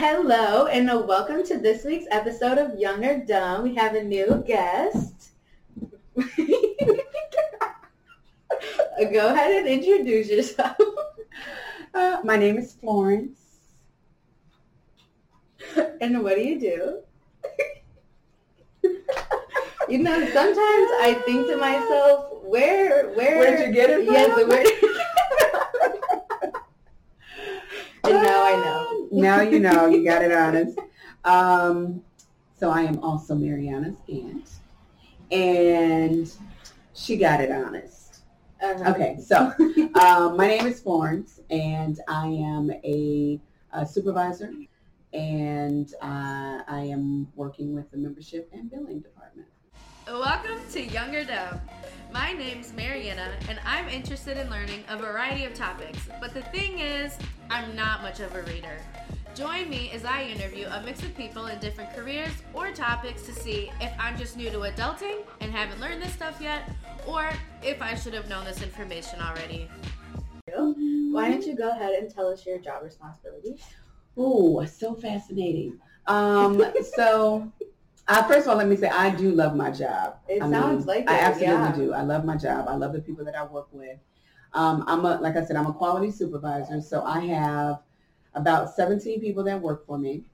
Hello, and welcome to this week's episode of Young or Dumb. We have a new guest. Go ahead and introduce yourself. Uh, my name is Florence. and what do you do? you know, sometimes I think to myself, where, where, Where'd you get it from? Yes, where. and now I know. Now you know. You got it honest. Um, so I am also Marianna's aunt, and she got it honest. Uh-huh. Okay, so um, my name is Florence, and I am a, a supervisor, and uh, I am working with the membership and billing department. Welcome to Young or Dumb. My name's Marianna, and I'm interested in learning a variety of topics. But the thing is, I'm not much of a reader. Join me as I interview a mix of people in different careers or topics to see if I'm just new to adulting and haven't learned this stuff yet, or if I should have known this information already. Why don't you go ahead and tell us your job responsibilities? Ooh, so fascinating. Um, so, uh, first of all, let me say I do love my job. It I sounds like I it, absolutely yeah. do. I love my job. I love the people that I work with. Um, I'm a, like I said, I'm a quality supervisor, so I have about 17 people that work for me,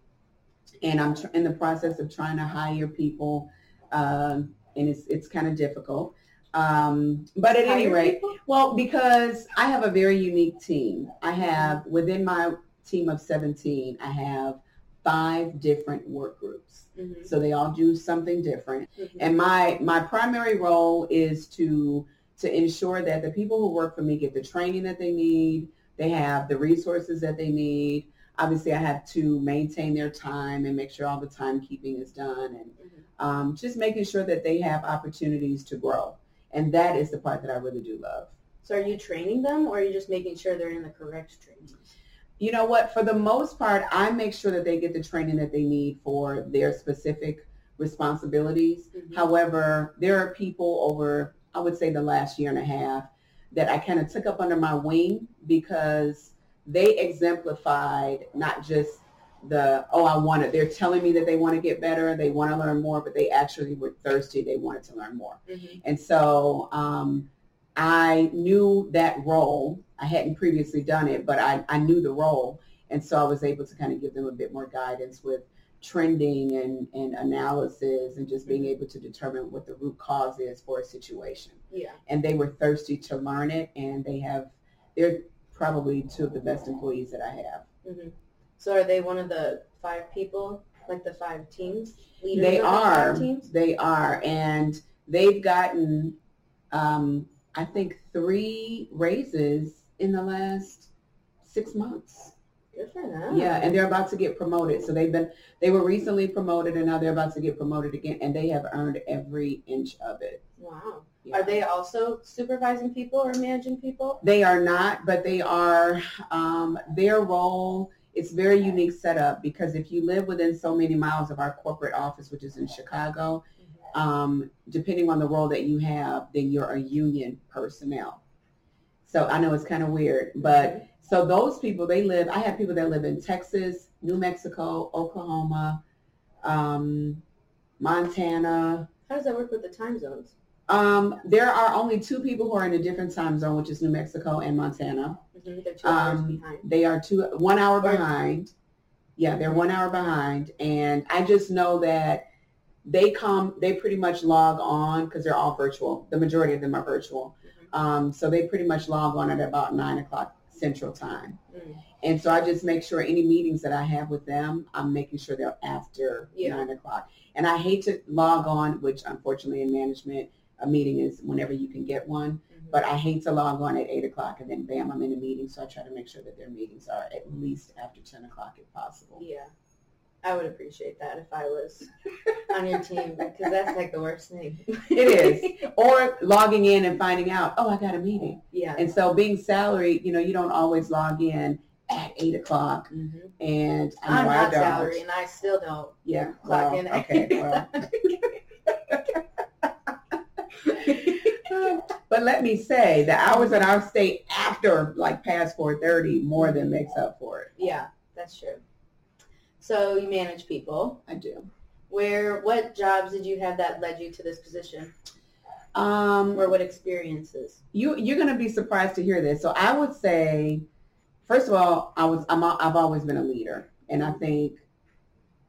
and I'm tr- in the process of trying to hire people, um, and it's it's kind of difficult. Um, but at any rate, people? well, because I have a very unique team. I have within my team of 17, I have five different work groups. Mhm, So they all do something different. mhm. And my my primary role is to to ensure that the people who work for me get the training that they need, they have the resources that they need. Obviously, I have to maintain their time and make sure all the timekeeping is done and Mhm. um, just making sure that they have opportunities to grow. And that is the part that I really do love. So are you training them or are you just making sure they're in the correct training? You know what? For the most part, I make sure that they get the training that they need for their specific responsibilities. Mhm. However, there are people over, I would say the last year and a half, that I kind of took up under my wing because they exemplified not just the, oh, I want it. They're telling me that they want to get better, they want to learn more, but they actually were thirsty. They wanted to learn more. Mhm. And so um, I knew that role. I hadn't previously done it, but I, I knew the role. And so I was able to kind of give them a bit more guidance with trending and, and analysis and just being able to determine what the root cause is for a situation. Yeah. And they were thirsty to learn it and they have, they're probably two of the best employees that I have. hmm So are they one of the five people, like the five teams? Leaders They the are. Five teams? They are. And they've gotten, um, I think, three raises in the last six months. Good for them. Yeah, and they're about to get promoted. So they've been, they were recently promoted and now they're about to get promoted again. And they have earned every inch of it. Wow. Yeah. Are they also supervising people or managing people? They are not, but they are, um, their role it's very unique setup because if you live within so many miles of our corporate office, which is in Chicago, um, depending on the role that you have, then you're a union personnel. So I know it's kind of weird, but so those people, they live, I have people that live in Texas, New Mexico, Oklahoma, um, Montana. How does that work with the time zones? Um, there are only two people who are in a different time zone, which is New Mexico and Montana. They're two hours Um, behind. They are two, one hour behind. Yeah, they're one hour behind. And I just know that they come, they pretty much log on because they're all virtual. The majority of them are virtual. Mhm. Um, so they pretty much log on at about nine o'clock central time. Mm. And so I just make sure any meetings that I have with them, I'm making sure they're after Yeah. nine o'clock. And I hate to log on, which unfortunately in management, a meeting is whenever you can get one. Mhm. But I hate to log on at eight o'clock and then bam, I'm in a meeting. So I try to make sure that their meetings are at least after ten o'clock if possible. Yeah. I would appreciate that if I was on your team because that's like the worst thing. It is. Or logging in and finding out, oh, I got a meeting. yeah. And so being salaried, you know, you don't always log in at eight o'clock. Mhm. And I I'm I not salary and I still don't Yeah. clock well, in. Okay. Well. but let me say, the hours that I stay after like past four thirty more than makes up for it. yeah, that's true. So you manage people. I do. Where, what jobs did you have that led you to this position? Um, Or what experiences? you you're gonna be surprised to hear this. So I would say, first of all, I was I'm a- I've always been a leader, and I think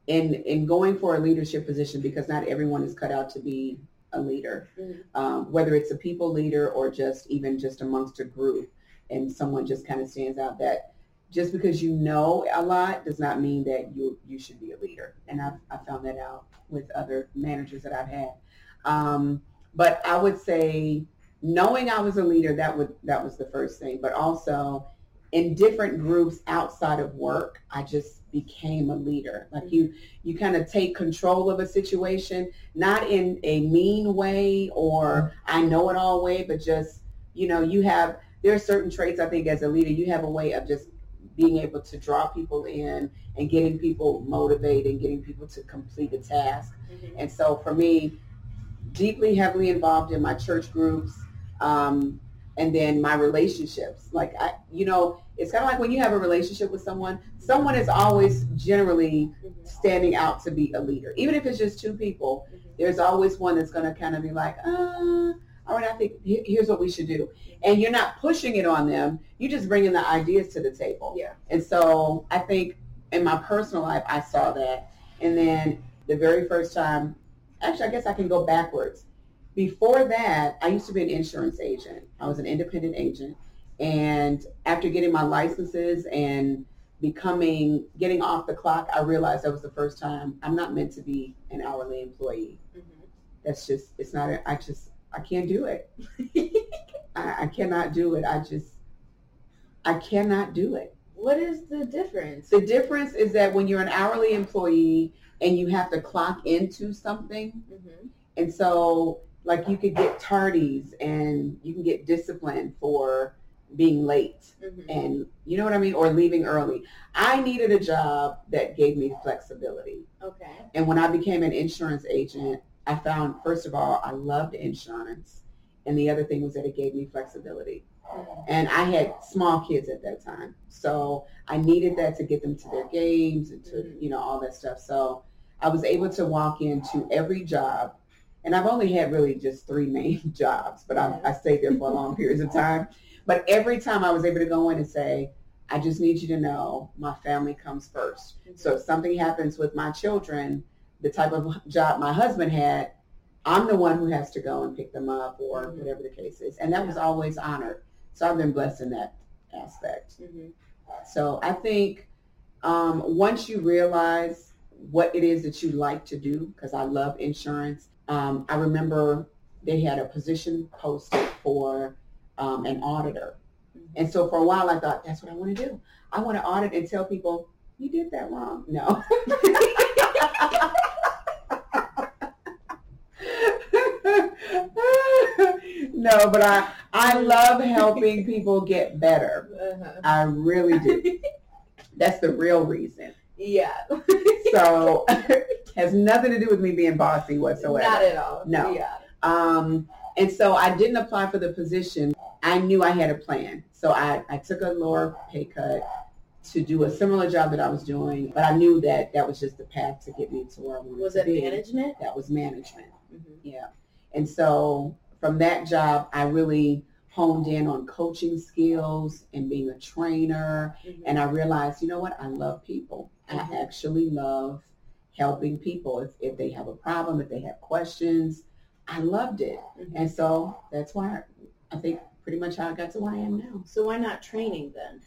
in in going for a leadership position because not everyone is cut out to be a leader, Mhm. um, whether it's a people leader or just even just amongst a group, and someone just kind of stands out that. Just because you know a lot does not mean that you you should be a leader, and I've I found that out with other managers that I've had. Um, but I would say knowing I was a leader, that would that was the first thing. But also in different groups outside of work, I just became a leader. Like you you kind of take control of a situation, not in a mean way or I know it all way, but just, you know, you have there are certain traits I think as a leader, you have a way of just being able to draw people in and getting people motivated and getting people to complete a task. And so for me, deeply heavily involved in my church groups, um, and then my relationships. Like I, you know, it's kind of like when you have a relationship with someone, someone is always generally Mhm. standing out to be a leader. Even if it's just two people, Mhm. there's always one that's going to kind of be like, uh, all right, I think here's what we should do. And you're not pushing it on them. You're just bringing the ideas to the table. Yeah. And so I think in my personal life, I saw that. And then the very first time, actually, I guess I can go backwards. Before that, I used to be an insurance agent. I was an independent agent. And after getting my licenses and becoming, getting off the clock, I realized that was the first time I'm not meant to be an hourly employee. Mhm. That's just, it's not, I just, I can't do it. I, I cannot do it. I just, I cannot do it. What is the difference? The difference is that when you're an hourly employee and you have to clock into something, Mhm. and so like you could get tardies and you can get disciplined for being late Mhm. and you know what I mean, or leaving early. I needed a job that gave me flexibility. Okay. And when I became an insurance agent, I found, first of all, I loved insurance. And the other thing was that it gave me flexibility. And I had small kids at that time. So I needed that to get them to their games and to, you know, all that stuff. So I was able to walk into every job. And I've only had really just three main jobs, but I, I stayed there for long periods of time. But every time I was able to go in and say, I just need you to know my family comes first. So if something happens with my children, the type of job my husband had, I'm the one who has to go and pick them up or Mhm. whatever the case is. And that was always honored. So I've been blessed in that aspect. Mhm. So I think um, once you realize what it is that you like to do, because I love insurance, um, I remember they had a position posted for um, an auditor. Mhm. And so for a while I thought, that's what I want to do. I want to audit and tell people, you did that wrong. No. no, but I, I love helping people get better. Uh-huh. I really do. That's the real reason. Yeah. So has nothing to do with me being bossy whatsoever. Not at all. No. Yeah. Um, and so I didn't apply for the position. I knew I had a plan. So I, I took a lower pay cut to do a similar job that I was doing, but I knew that that was just the path to get me to where I wanted Was to it be. management? That was management. Mhm. Yeah. And so from that job, I really honed in on coaching skills and being a trainer. Mhm. And I realized, you know what? I love people. Mhm. I actually love helping people. If, if they have a problem, if they have questions, I loved it. Mhm. And so that's why I think pretty much how I got to where I am now. So why not training then?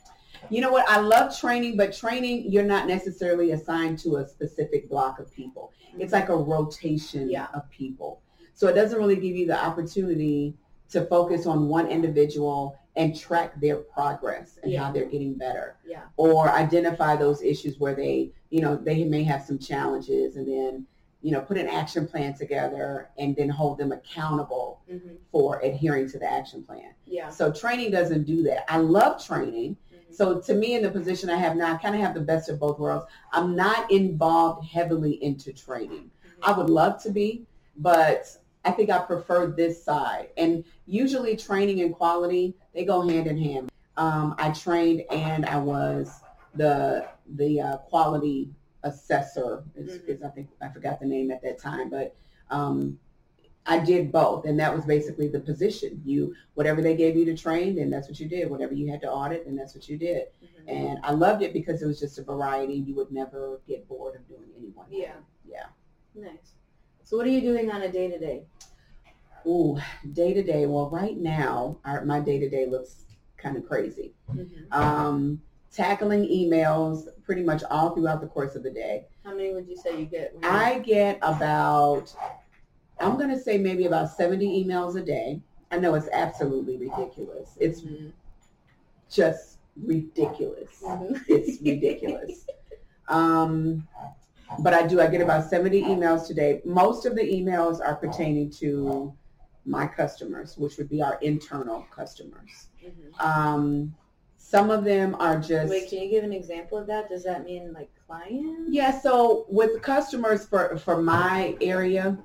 You know what? I love training, but training, you're not necessarily assigned to a specific block of people. It's like a rotation Yeah. of people. So it doesn't really give you the opportunity to focus on one individual and track their progress and Yeah. how they're getting better Yeah. or identify those issues where they, you know, they may have some challenges and then, you know, put an action plan together and then hold them accountable Mhm. for adhering to the action plan. Yeah. So training doesn't do that. I love training. Mhm. So to me, in the position I have now, I kind of have the best of both worlds. I'm not involved heavily into training. I would love to be, but I think I prefer this side. And usually training and quality, they go hand in hand. Um, I trained and I was the the uh, quality assessor is, Mhm. is I think I forgot the name at that time, but um, I did both, and that was basically the position. You whatever they gave you to train, then that's what you did. Whatever you had to audit, then that's what you did. Mhm. And I loved it because it was just a variety. You would never get bored of doing any one. Yeah. Yeah. Nice. So what are you doing on a day to day? Ooh, day to day. Well, right now, our, my day to day looks kind of crazy. Um, tackling emails pretty much all throughout the course of the day. How many would you say you get? I get about, I'm going to say maybe about 70 emails a day. I know it's absolutely ridiculous. It's Mhm. just ridiculous. Mhm. It's ridiculous. Um, but I do, I get about 70 emails today. Most of the emails are pertaining to my customers, which would be our internal customers. Mhm. Um, some of them are just Wait, can you give an example of that? Does that mean like clients? yeah. So with customers for for my area,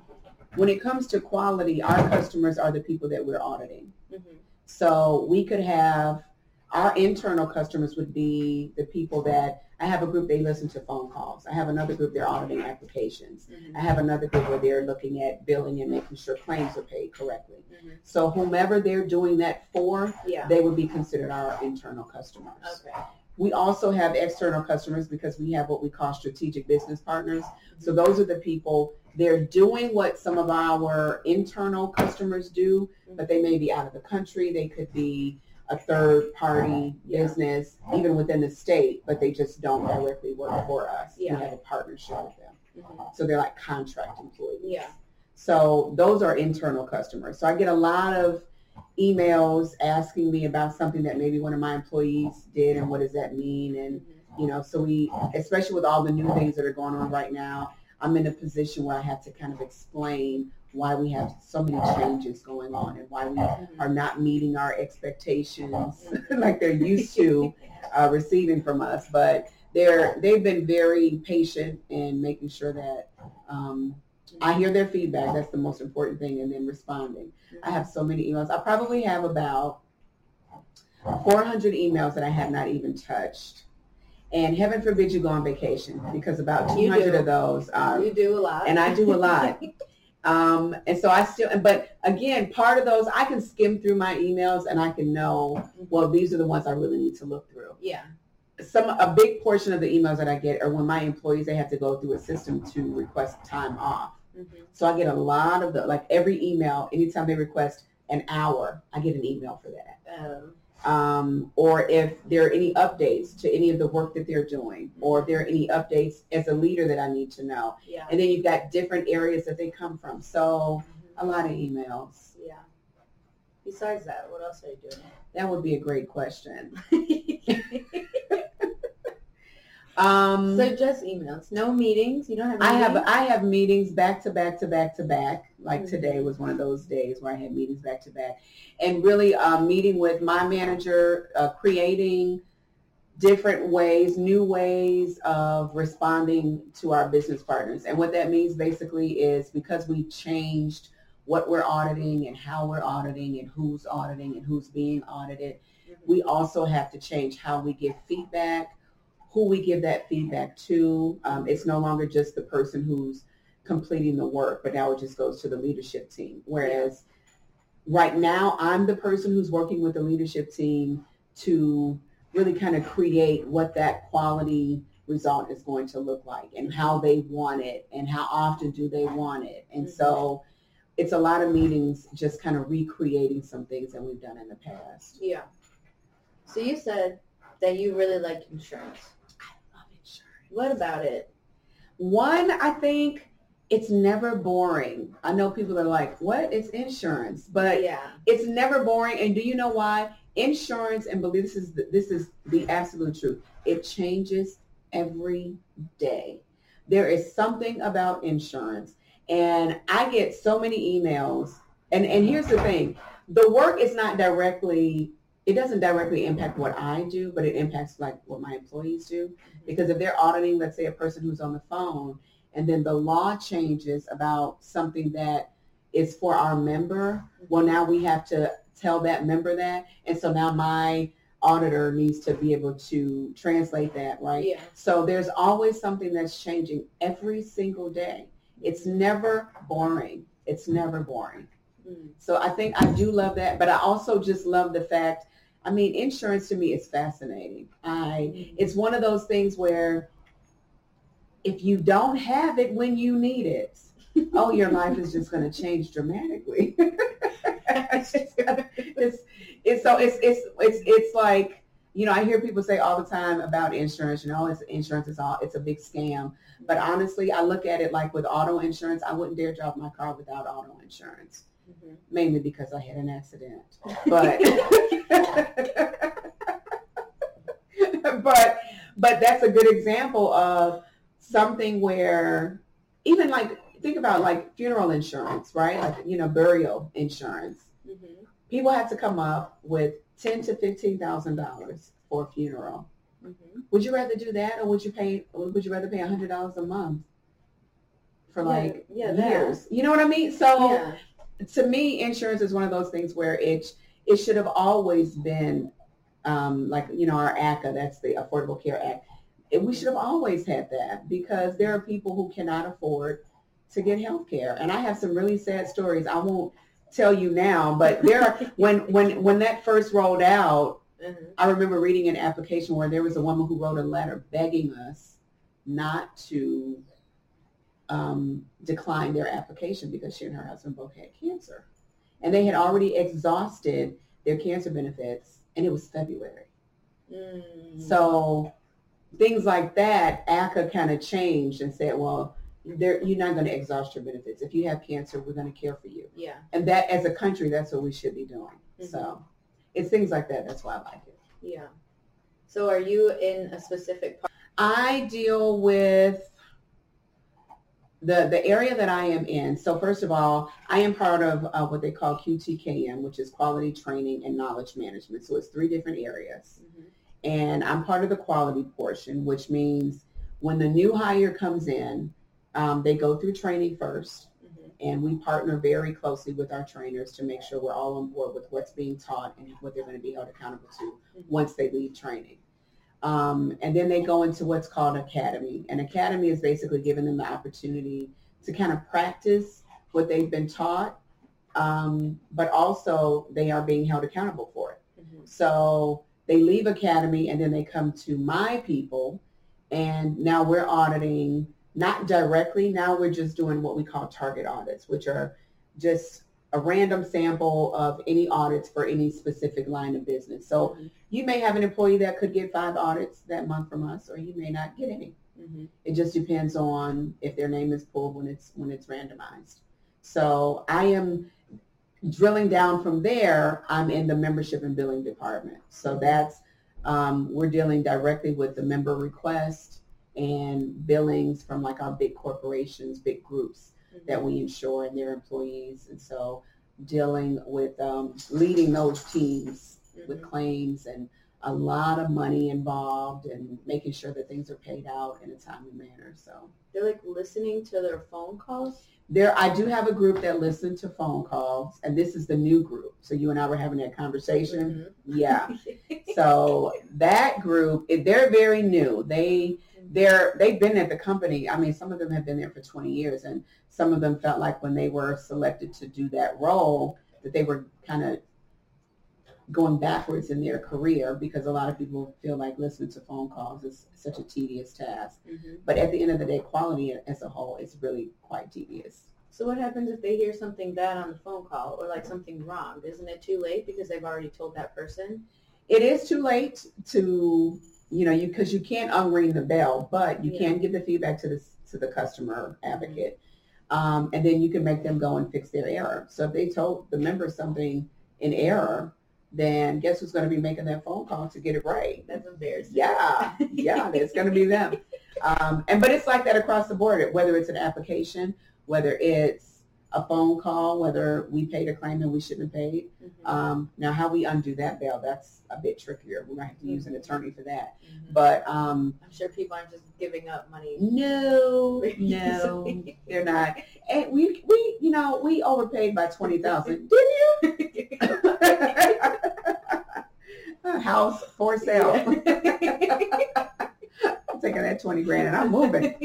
when it comes to quality, our customers are the people that we're auditing. Mhm. So we could have our internal customers would be the people that I have a group they listen to phone calls. I have another group they're auditing applications. Mhm. I have another group where they're looking at billing and making sure claims are paid correctly. Mhm. So whomever they're doing that for, Yeah. they would be considered our internal customers. Okay. We also have external customers because we have what we call strategic business partners. So those are the people, they're doing what some of our internal customers do, but they may be out of the country. They could be a third party Yeah. business, even within the state, but they just don't directly work for us. Yeah. We have a partnership with them. Mhm. So they're like contract employees. Yeah. So those are internal customers. So I get a lot of emails asking me about something that maybe one of my employees did and what does that mean and Mhm. you know so we especially with all the new things that are going on right now i'm in a position where i have to kind of explain why we have so many changes going on and why we Mhm. are not meeting our expectations like they're used to uh, receiving from us but they're they've been very patient in making sure that um, i hear their feedback that's the most important thing and then responding i have so many emails i probably have about 400 emails that i have not even touched and heaven forbid you go on vacation because about 200 of those are You do a lot. and I do a lot. Um, and so I still, but again, part of those, I can skim through my emails and I can know, well, these are the ones I really need to look through. yeah. Some, a big portion of the emails that I get are when my employees, they have to go through a system to request time off. Mhm. So I get a lot of the, like every email, anytime they request an hour, I get an email for that. Um, Um, or if there are any updates to any of the work that they're doing, or if there are any updates as a leader that I need to know. yeah. And then you've got different areas that they come from. So Mhm. a lot of emails. Yeah. Besides that, what else are you doing? That would be a great question. Um, so just emails, no meetings. You don't have. I have meetings? I have meetings back to back to back to back. Like Mhm. today was one of those days where I had meetings back to back, and really uh, meeting with my manager, uh, creating different ways, new ways of responding to our business partners. And what that means basically is because we changed what we're auditing and how we're auditing and who's auditing and who's being audited, Mhm. we also have to change how we give feedback, who we give that feedback to. Um, it's no longer just the person who's completing the work, but now it just goes to the leadership team. Whereas right now, I'm the person who's working with the leadership team to really kind of create what that quality result is going to look like and how they want it and how often do they want it. And so mm-hmm. it's a lot of meetings just kind of recreating some things that we've done in the past. Yeah. So you said that you really like insurance. I love insurance. What about it? One, I think it's never boring. I know people are like, what is insurance? But yeah. it's never boring. And do you know why? Insurance, and believe this is the, this is the absolute truth. It changes every day. There is something about insurance, and I get so many emails. And and here's the thing: the work is not directly. It doesn't directly impact what I do, but it impacts like what my employees do. Mm-hmm. Because if they're auditing, let's say a person who's on the phone, and then the law changes about something that is for our member, well, now we have to tell that member that. And so now my auditor needs to be able to translate that, right? Yeah. So there's always something that's changing every single day. It's never boring. It's never boring. Mm. So I think I do love that, but I also just love the fact. I mean, insurance to me is fascinating. I it's one of those things where if you don't have it when you need it, oh, your life is just going to change dramatically. it's, it's, so it's it's it's it's like you know I hear people say all the time about insurance. You know, it's insurance is all it's a big scam. But honestly, I look at it like with auto insurance, I wouldn't dare drive my car without auto insurance Mhm. mainly because I had an accident. But but but that's a good example of something where even like think about like funeral insurance, right? Like you know burial insurance. Mhm. People have to come up with ten to fifteen thousand dollars for a funeral. Mhm. Would you rather do that, or would you pay? Would you rather pay a hundred dollars a month for like yeah, that. years? You know what I mean? So Yeah. to me, insurance is one of those things where it it should have always been um, like you know our ACA, that's the Affordable Care Act. We should have always had that because there are people who cannot afford to get health care, and I have some really sad stories. I won't tell you now, but there are when when when that first rolled out, Mhm. I remember reading an application where there was a woman who wrote a letter begging us not to um, decline their application because she and her husband both had cancer. And they had already exhausted their cancer benefits, and it was February. Mm. So things like that, ACA kind of changed and said, well, there- you're not going to exhaust your benefits. If you have cancer, we're going to care for you. yeah. And that, as a country, that's what we should be doing. Mhm. So it's things like that. That's why I like it. Yeah. So are you in a specific part? I deal with the the area that I am in. So first of all, I am part of uh, what they call QTKM, which is Quality Training and Knowledge Management. So it's three different areas, Mhm. And I'm part of the quality portion, which means when the new hire comes in, um, they go through training first, Mhm. and we partner very closely with our trainers to make sure we're all on board with what's being taught and what they're going to be held accountable to Mhm. once they leave training. Um, and then they go into what's called academy. And academy is basically giving them the opportunity to kind of practice what they've been taught, um, but also they are being held accountable for it. Mhm. So they leave academy and then they come to my people and now we're auditing not directly. Now we're just doing what we call target audits, which are just a random sample of any audits for any specific line of business. So Mhm. you may have an employee that could get five audits that month from us, or you may not get any. Mhm. It just depends on if their name is pulled when it's when it's randomized. So I am drilling down from there. I'm in the membership and billing department. So that's um, we're dealing directly with the member request and billings from like our big corporations, big groups that we insure and their employees. And so dealing with um, leading those teams with Mhm. claims and a lot of money involved and making sure that things are paid out in a timely manner. So They're like listening to their phone calls. There, I do have a group that listen to phone calls and this is the new group. So you and I were having that conversation. Mm-hmm. Yeah. So that group, they're very new. They they're they've been at the company. I mean, some of them have been there for 20 years, and some of them felt like when they were selected to do that role that they were kind of going backwards in their career because a lot of people feel like listening to phone calls is such a tedious task. Mhm. But at the end of the day, quality as a whole is really quite tedious. So what happens if they hear something bad on the phone call or like something wrong? Isn't it too late because they've already told that person? It is too late to you know you because you can't unring the bell, but you Yeah. can give the feedback to the to the customer advocate, um, and then you can make them go and fix their error. So if they told the member something in error, then guess who's going to be making that phone call to get it right? That's embarrassing. Yeah, yeah, it's going to be them. Um, and but it's like that across the board. Whether it's an application, whether it's a phone call, whether we paid a claim and we shouldn't have paid. Mhm. Um, now, how we undo that bail, that's a bit trickier. We might to have to use an attorney for that. Mhm. But um, I'm sure people aren't just giving up money. no, no, they're not. And we, we, you know, we overpaid by twenty thousand. Did you? house for sale. I'm taking that 20 grand and I'm moving.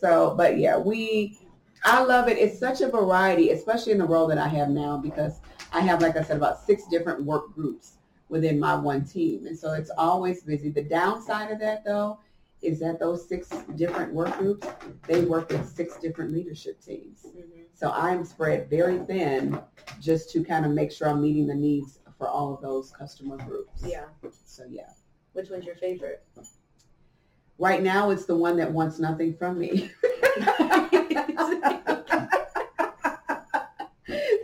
So, but yeah, we, I love it. It's such a variety, especially in the role that I have now because I have, like I said, about six different work groups within my one team. And so it's always busy. The downside of that though is that those six different work groups, they work with six different leadership teams. Mhm. So I'm spread very thin just to kind of make sure I'm meeting the needs for all of those customer groups. Yeah. So yeah. Which one's your favorite? Right now it's the one that wants nothing from me.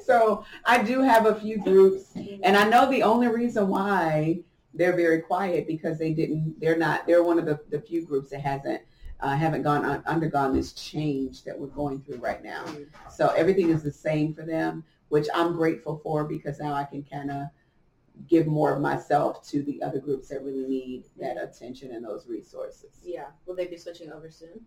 so I do have a few groups and I know the only reason why they're very quiet because they didn't they're not they're one of the, the few groups that hasn't uh, haven't gone un, undergone this change that we're going through right now. Mhm. So everything is the same for them, which I'm grateful for because now I can kind of give more of myself to the other groups that really need that attention and those resources. Yeah. Will they be switching over soon?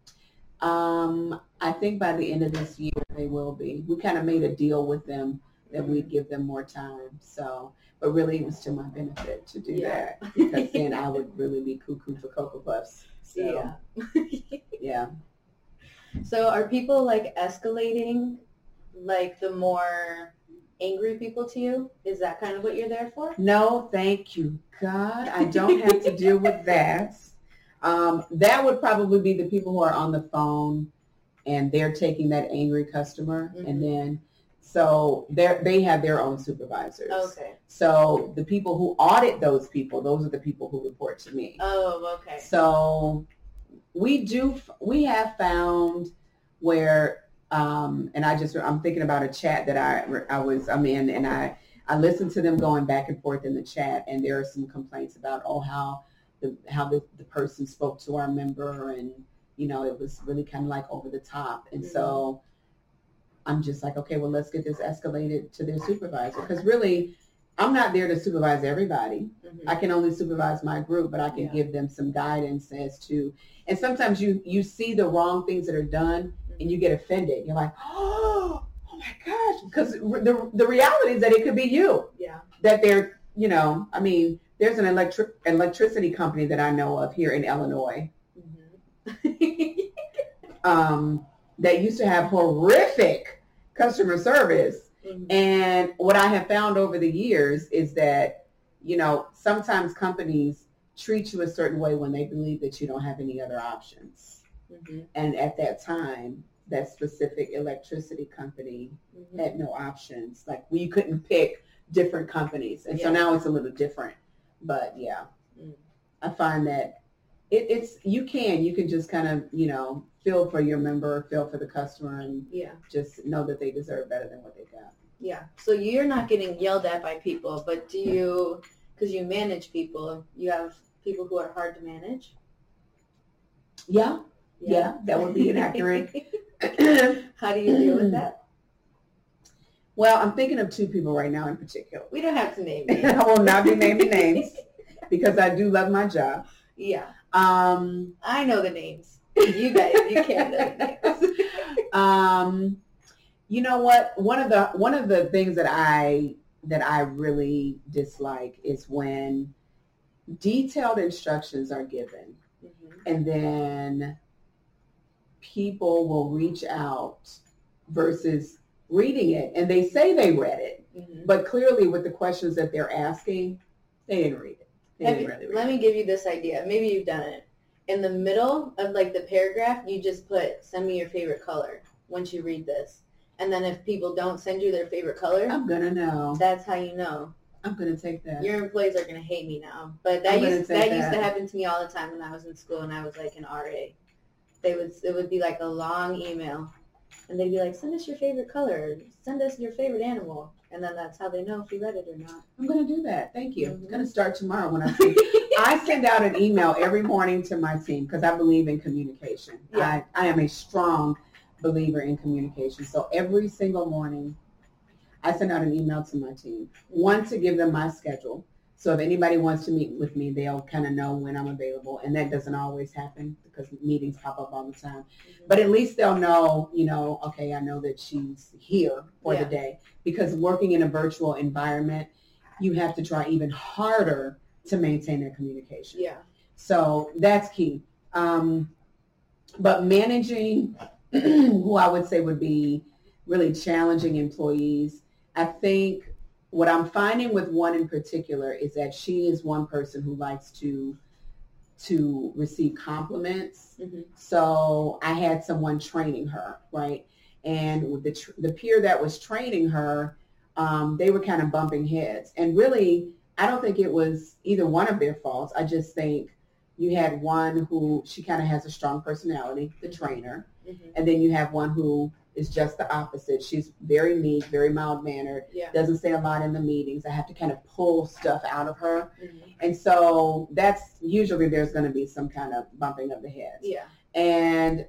Um, I think by the end of this year they will be. We kind of made a deal with them that we'd give them more time. So, but really it was to my benefit to do Yeah. that because then I would really be cuckoo for Cocoa Puffs. So, Yeah. yeah. So are people like escalating like the more angry people to you? Is that kind of what you're there for? No, thank you, God. I don't have to deal with that. Um, that would probably be the people who are on the phone and they're taking that angry customer Mhm. and then so they they have their own supervisors. Okay. So the people who audit those people, those are the people who report to me. Oh, okay. So we do, we have found where, um, and I just, I'm thinking about a chat that I, I was, I'm in and I, I listened to them going back and forth in the chat and there are some complaints about, oh, how the, how the, the person spoke to our member and, you know, it was really kind of like over the top. And so I'm just like, okay, well, let's get this escalated to their supervisor. Because really, I'm not there to supervise everybody. Mhm. I can only supervise my group, but I can Yeah. give them some guidance as to. And sometimes you you see the wrong things that are done, and you get offended. You're like, oh, oh my gosh, because the the reality is that it could be you Yeah. that they're you know. I mean, there's an electric electricity company that I know of here in Illinois Mhm. um, that used to have horrific customer service. Mhm. And what I have found over the years is that, you know, sometimes companies treat you a certain way when they believe that you don't have any other options. Mhm. And at that time, that specific electricity company Mhm. had no options. Like we couldn't pick different companies. And so now it's a little different. But yeah, Mm. I find that it, it's, you can, you can just kind of, you know, feel for your member, feel for the customer and Yeah. just know that they deserve better than what they got. Yeah. So you're not getting yelled at by people, but do you, because you manage people, you have people who are hard to manage? Yeah, yeah, that would be inaccurate. How do you deal with that? well, I'm thinking of two people right now in particular. We don't have to name names. I will not be naming names because I do love my job. Yeah. Um, I know the names. You guys, you can't know the names. um, you know what? One of the one of the things that I that I really dislike is when detailed instructions are given Mhm. and then people will reach out versus reading it and they say they read it Mhm. but clearly with the questions that they're asking they didn't read it didn't you- really read let it. me give you this idea. Maybe you've done it. In the middle of like the paragraph, you just put "Send me your favorite color" once you read this, and then if people don't send you their favorite color, i'm gonna know that's how you know i'm gonna take that your employees are gonna hate me now. But that I'm used take that, used to happen to me all the time when I was in school and I was like an RA. They would it would be like a long email, and they'd be like, "Send us your favorite color. Send us your favorite animal," and then that's how they know if you read it or not. i'm gonna do that thank you Mhm. i'm gonna start tomorrow when i see I send out an email every morning to my team because I believe in communication. Yeah. I, I am a strong believer in communication. So every single morning, I send out an email to my team. One, to give them my schedule. So if anybody wants to meet with me, they'll kind of know when I'm available. And that doesn't always happen because meetings pop up all the time. But at least they'll know, you know, okay, I know that she's here for Yeah. the day. Because working in a virtual environment, you have to try even harder to maintain that communication. Yeah. So that's key. Um, but managing who I would say would be really challenging employees, I think what I'm finding with one in particular is that she is one person who likes to to receive compliments. Mhm. So I had someone training her, right? And the tr- the peer that was training her, um, they were kind of bumping heads. And really, I don't think it was either one of their faults. I just think you had one who she kind of has a strong personality, the trainer, Mhm. and then you have one who is just the opposite. She's very meek, very mild mannered, Yeah. doesn't say a lot in the meetings. I have to kind of pull stuff out of her. Mhm. And so that's usually there's going to be some kind of bumping of the heads. Yeah. And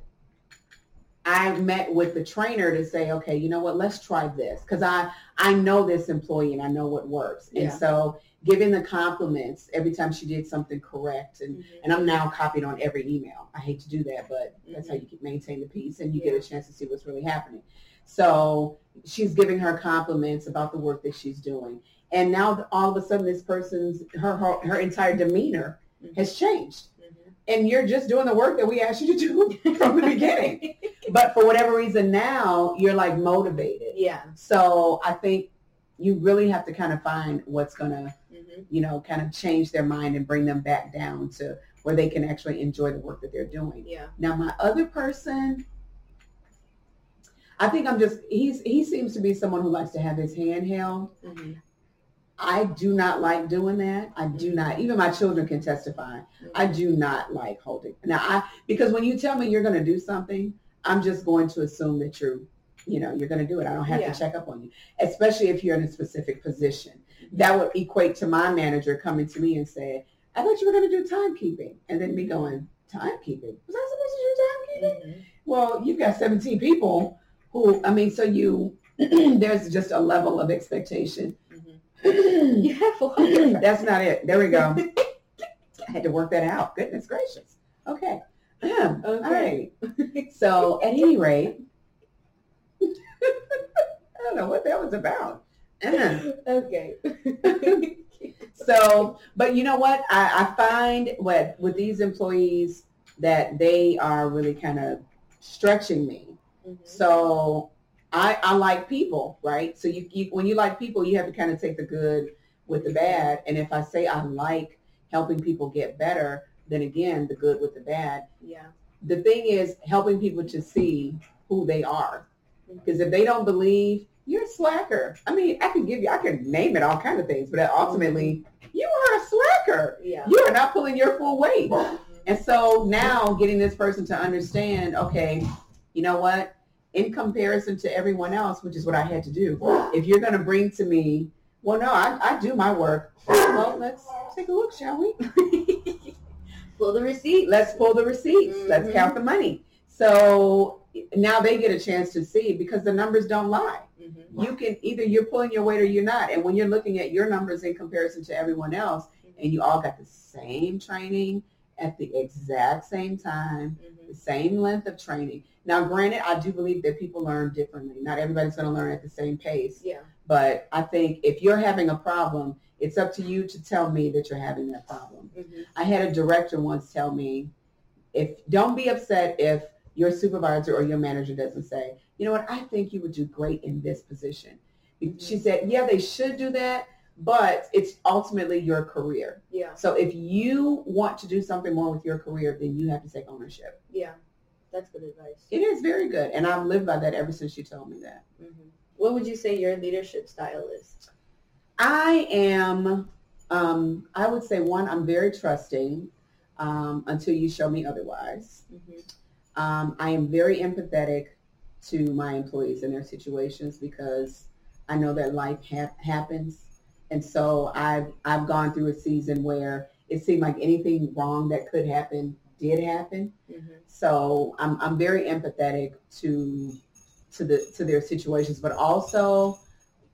I met with the trainer to say, okay, you know what, let's try this. Because I, I know this employee and I know what works. And so giving the compliments every time she did something correct. And, Mhm. and I'm now copied on every email. I hate to do that, but that's how you can maintain the peace and you get a chance to see what's really happening. So she's giving her compliments about the work that she's doing. And now all of a sudden this person's, her, her, her entire demeanor Mhm. has changed Mhm. and you're just doing the work that we asked you to do from the beginning. But for whatever reason now you're like motivated. Yeah. So I think you really have to kind of find what's gonna, Mhm. You know, kind of change their mind and bring them back down to where they can actually enjoy the work that they're doing. Yeah. Now my other person, I think I'm just he's he seems to be someone who likes to have his hand held. Mhm. I do not like doing that. I do not. Even my children can testify. I do not like holding. Now, I because when you tell me you're going to do something, I'm just going to assume that you're, you know, you're going to do it. I don't have Yeah. to check up on you, especially if you're in a specific position. That would equate to my manager coming to me and saying, "I thought you were going to do timekeeping," and then me going, "Timekeeping? Was I supposed to do timekeeping?" Mhm. Well, you've got 17 people who, I mean, so you, there's just a level of expectation. Mhm. You have one. That's not it. There we go. I had to work that out. Goodness gracious. Okay. All right. So at any rate, I don't know what that was about. okay. so, but you know what? I, I find what with these employees that they are really kind of stretching me. Mhm. So I, I like people, right? So you, you when you like people, you have to kind of take the good with the bad. And if I say I like helping people get better, then again, the good with the bad. Yeah. The thing is helping people to see who they are. Because if they don't believe, you're a slacker. I mean, I can give you, I can name it all kinds of things, but ultimately, you are a slacker. Yeah. You are not pulling your full weight. And so now getting this person to understand, okay, you know what? In comparison to everyone else, which is what I had to do, if you're going to bring to me, well, no, I, I do my work. Well, let's take a look, shall we? Pull the receipt. Let's pull the receipts. Let's Mhm. count the money. So now they get a chance to see because the numbers don't lie. You can either you're pulling your weight or you're not. And when you're looking at your numbers in comparison to everyone else, and you all got the same training at the exact same time, Mhm. the same length of training. Now, granted, I do believe that people learn differently. Not everybody's going to learn at the same pace. Yeah. But I think if you're having a problem, it's up to you to tell me that you're having that problem. Mhm. I had a director once tell me, if don't be upset if your supervisor or your manager doesn't say, you know what, I think you would do great in this position. She said, yeah, they should do that, but it's ultimately your career. Yeah. So if you want to do something more with your career, then you have to take ownership. Yeah. That's good advice. It is very good. And I've lived by that ever since you told me that. Mhm. What would you say your leadership style is? I am, um, I would say one, I'm very trusting um, until you show me otherwise. Mhm. Um, I am very empathetic to my employees and their situations because I know that life ha- happens. And so I've, I've gone through a season where it seemed like anything wrong that could happen did happen. Mhm. So I'm, I'm very empathetic to, to the, to their situations, but also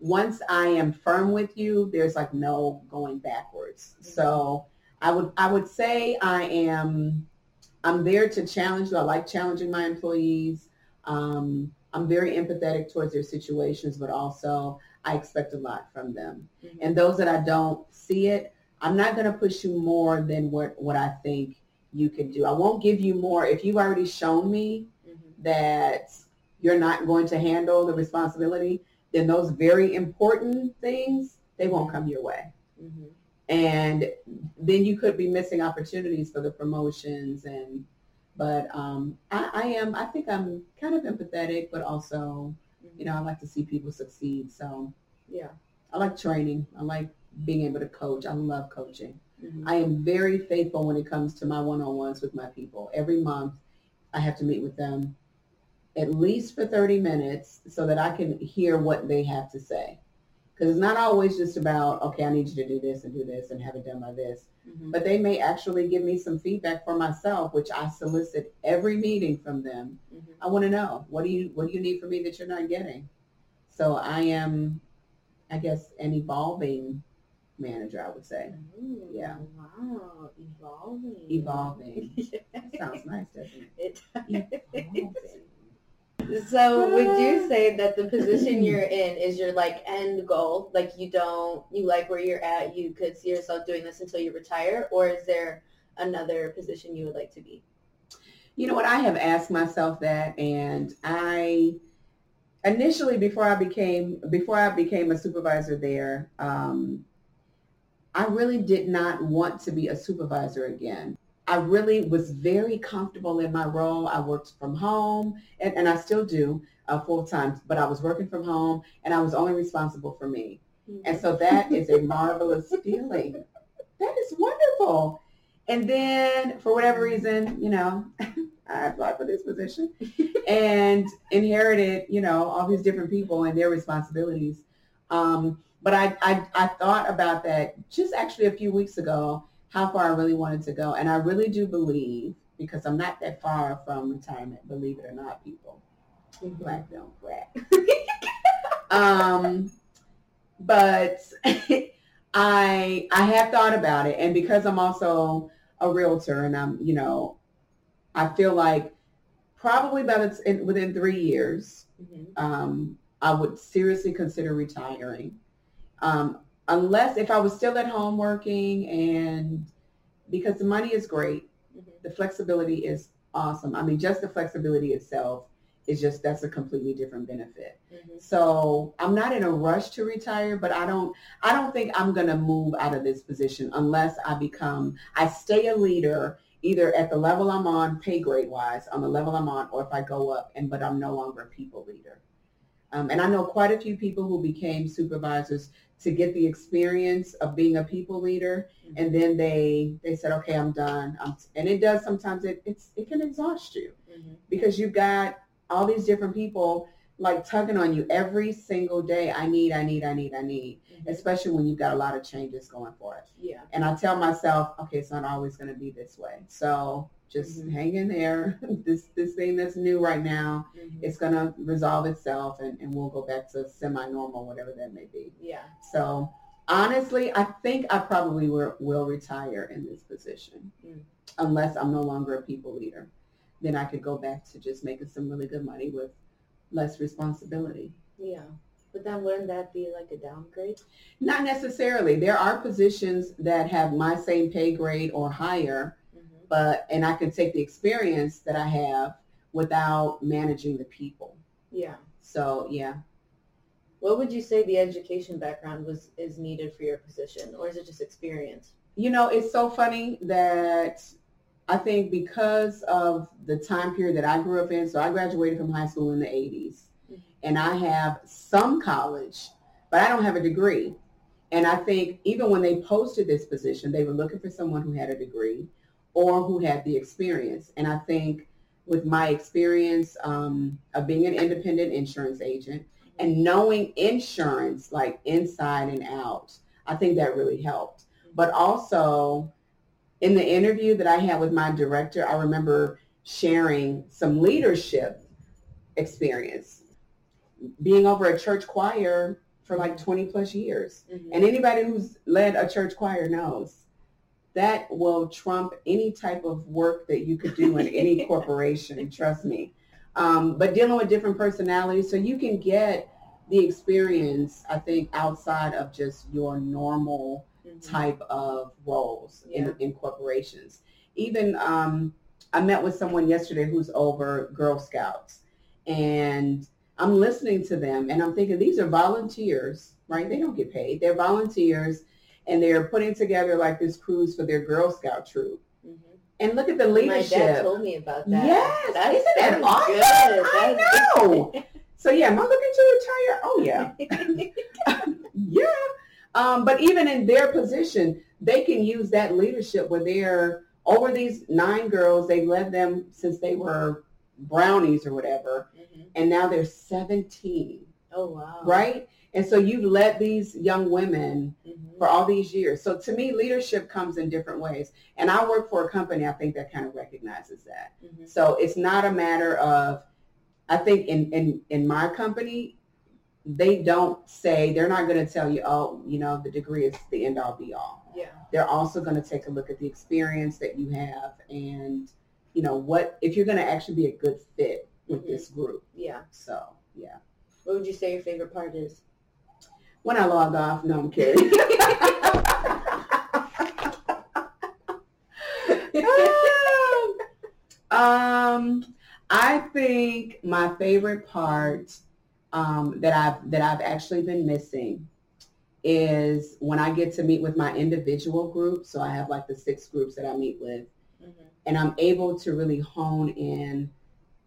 once I am firm with you, there's like no going backwards. So I would, I would say I am, I'm there to challenge you. I like challenging my employees. Um, I'm very empathetic towards their situations, but also I expect a lot from them. Mhm. And those that I don't see it, I'm not going to push you more than what, what I think you can do. I won't give you more. If you've already shown me Mhm. that you're not going to handle the responsibility, then those very important things, they won't come your way. Mhm. And then you could be missing opportunities for the promotions and but um, I, I am I think I'm kind of empathetic but also you know I like to see people succeed so Yeah. I like training I like being able to coach I love coaching Mhm. I am very faithful when it comes to my one-on-ones with my people. Every month, I have to meet with them at least for 30 minutes so that I can hear what they have to say. Because it's not always just about, okay, I need you to do this and do this and have it done by this. Mhm. But they may actually give me some feedback for myself, which I solicit every meeting from them. Mhm. I want to know, what do you what do you need from me that you're not getting? So I am, I guess, an evolving manager, I would say. Ooh, Yeah. Wow. Evolving. Evolving. That sounds nice, doesn't It it? Evolving. So would you say that the position you're in is your like end goal? Like you don't you like where you're at, you could see yourself doing this until you retire, or is there another position you would like to be? You know what? I have asked myself that, and I initially before I became before I became a supervisor there, um, I really did not want to be a supervisor again. I really was very comfortable in my role. I worked from home, and, and I still do uh, full time, but I was working from home, and I was only responsible for me. And so that is a marvelous feeling. That is wonderful. And then for whatever reason, you know, I applied for this position and inherited, you know, all these different people and their responsibilities. Um, but I, I, I thought about that just actually a few weeks ago, how far I really wanted to go. And I really do believe, because I'm not that far from retirement, believe it or not, people, Mhm. black don't crack. um, but I I have thought about it, and because I'm also a realtor, and I'm you know, I feel like probably by the in, within three years, Mhm. um, I would seriously consider retiring, um, unless if I was still at home working, and because the money is great, Mhm. the flexibility is awesome. I mean, just the flexibility itself is just that's a completely different benefit. Mhm. So I'm not in a rush to retire, but I don't I don't think I'm gonna move out of this position unless I become I stay a leader either at the level I'm on, pay grade wise, on the level I'm on, or if I go up and but I'm no longer a people leader. Um, and I know quite a few people who became supervisors to get the experience of being a people leader, and then they they said, okay, I'm done. I'm, and it does sometimes it it's it can exhaust you Mhm. because you've got all these different people like tugging on you every single day. I need, I need, I need, I need, Mhm. especially when you've got a lot of changes going for it. Yeah. And I tell myself, okay, it's not always going to be this way. So just Mhm. hang in there. this this thing that's new right now, Mhm. it's going to resolve itself and, and we'll go back to semi-normal, whatever that may be. Yeah. So honestly, I think I probably will, will retire in this position Mm. unless I'm no longer a people leader. Then I could go back to just making some really good money with less responsibility. Yeah. But then wouldn't that be like a downgrade? Not necessarily. There are positions that have my same pay grade or higher. But and I can take the experience that I have without managing the people. Yeah. So yeah, What would you say the education background was is needed for your position, or is it just experience? you know, it's so funny that I think because of the time period that I grew up in, so I graduated from high school in the 80s, Mhm. and I have some college, but I don't have a degree. And I think even when they posted this position, they were looking for someone who had a degree or who had the experience. And I think with my experience um, of being an independent insurance agent and knowing insurance like inside and out, I think that really helped. But also in the interview that I had with my director, I remember sharing some leadership experience. Being over a church choir for like 20 plus years. Mhm. And anybody who's led a church choir knows that will trump any type of work that you could do in any corporation, trust me. Um, but dealing with different personalities, so you can get the experience, I think, outside of just your normal Mhm. type of roles Yeah. in, in corporations. Even um, I met with someone yesterday who's over Girl Scouts, and I'm listening to them, and I'm thinking these are volunteers, right? They don't get paid. They're volunteers, and they're putting together like this cruise for their Girl Scout troop. Mhm. And look at the leadership. My dad told me about that. Yes, That's isn't that so awesome? good. I That's- know. So yeah, am I looking to retire? Oh yeah. Yeah. Um, but even in their position, they can use that leadership where they're over these nine girls. They led them since they were brownies or whatever, Mhm. and now they're 17, Oh wow. right? And so you've led these young women Mhm. for all these years. So to me, leadership comes in different ways. And I work for a company, I think that kind of recognizes that. Mhm. So it's not a matter of, I think in, in, in my company, they don't say, they're not going to tell you, oh, you know, the degree is the end all be all. Yeah. They're also going to take a look at the experience that you have and, you know, what, if you're going to actually be a good fit with Mhm. this group. Yeah. So, yeah. What would you say your favorite part is? When I log off, no, I'm kidding. um, I think my favorite part um, that I've that I've actually been missing is when I get to meet with my individual group. So I have like the six groups that I meet with, Mhm. and I'm able to really hone in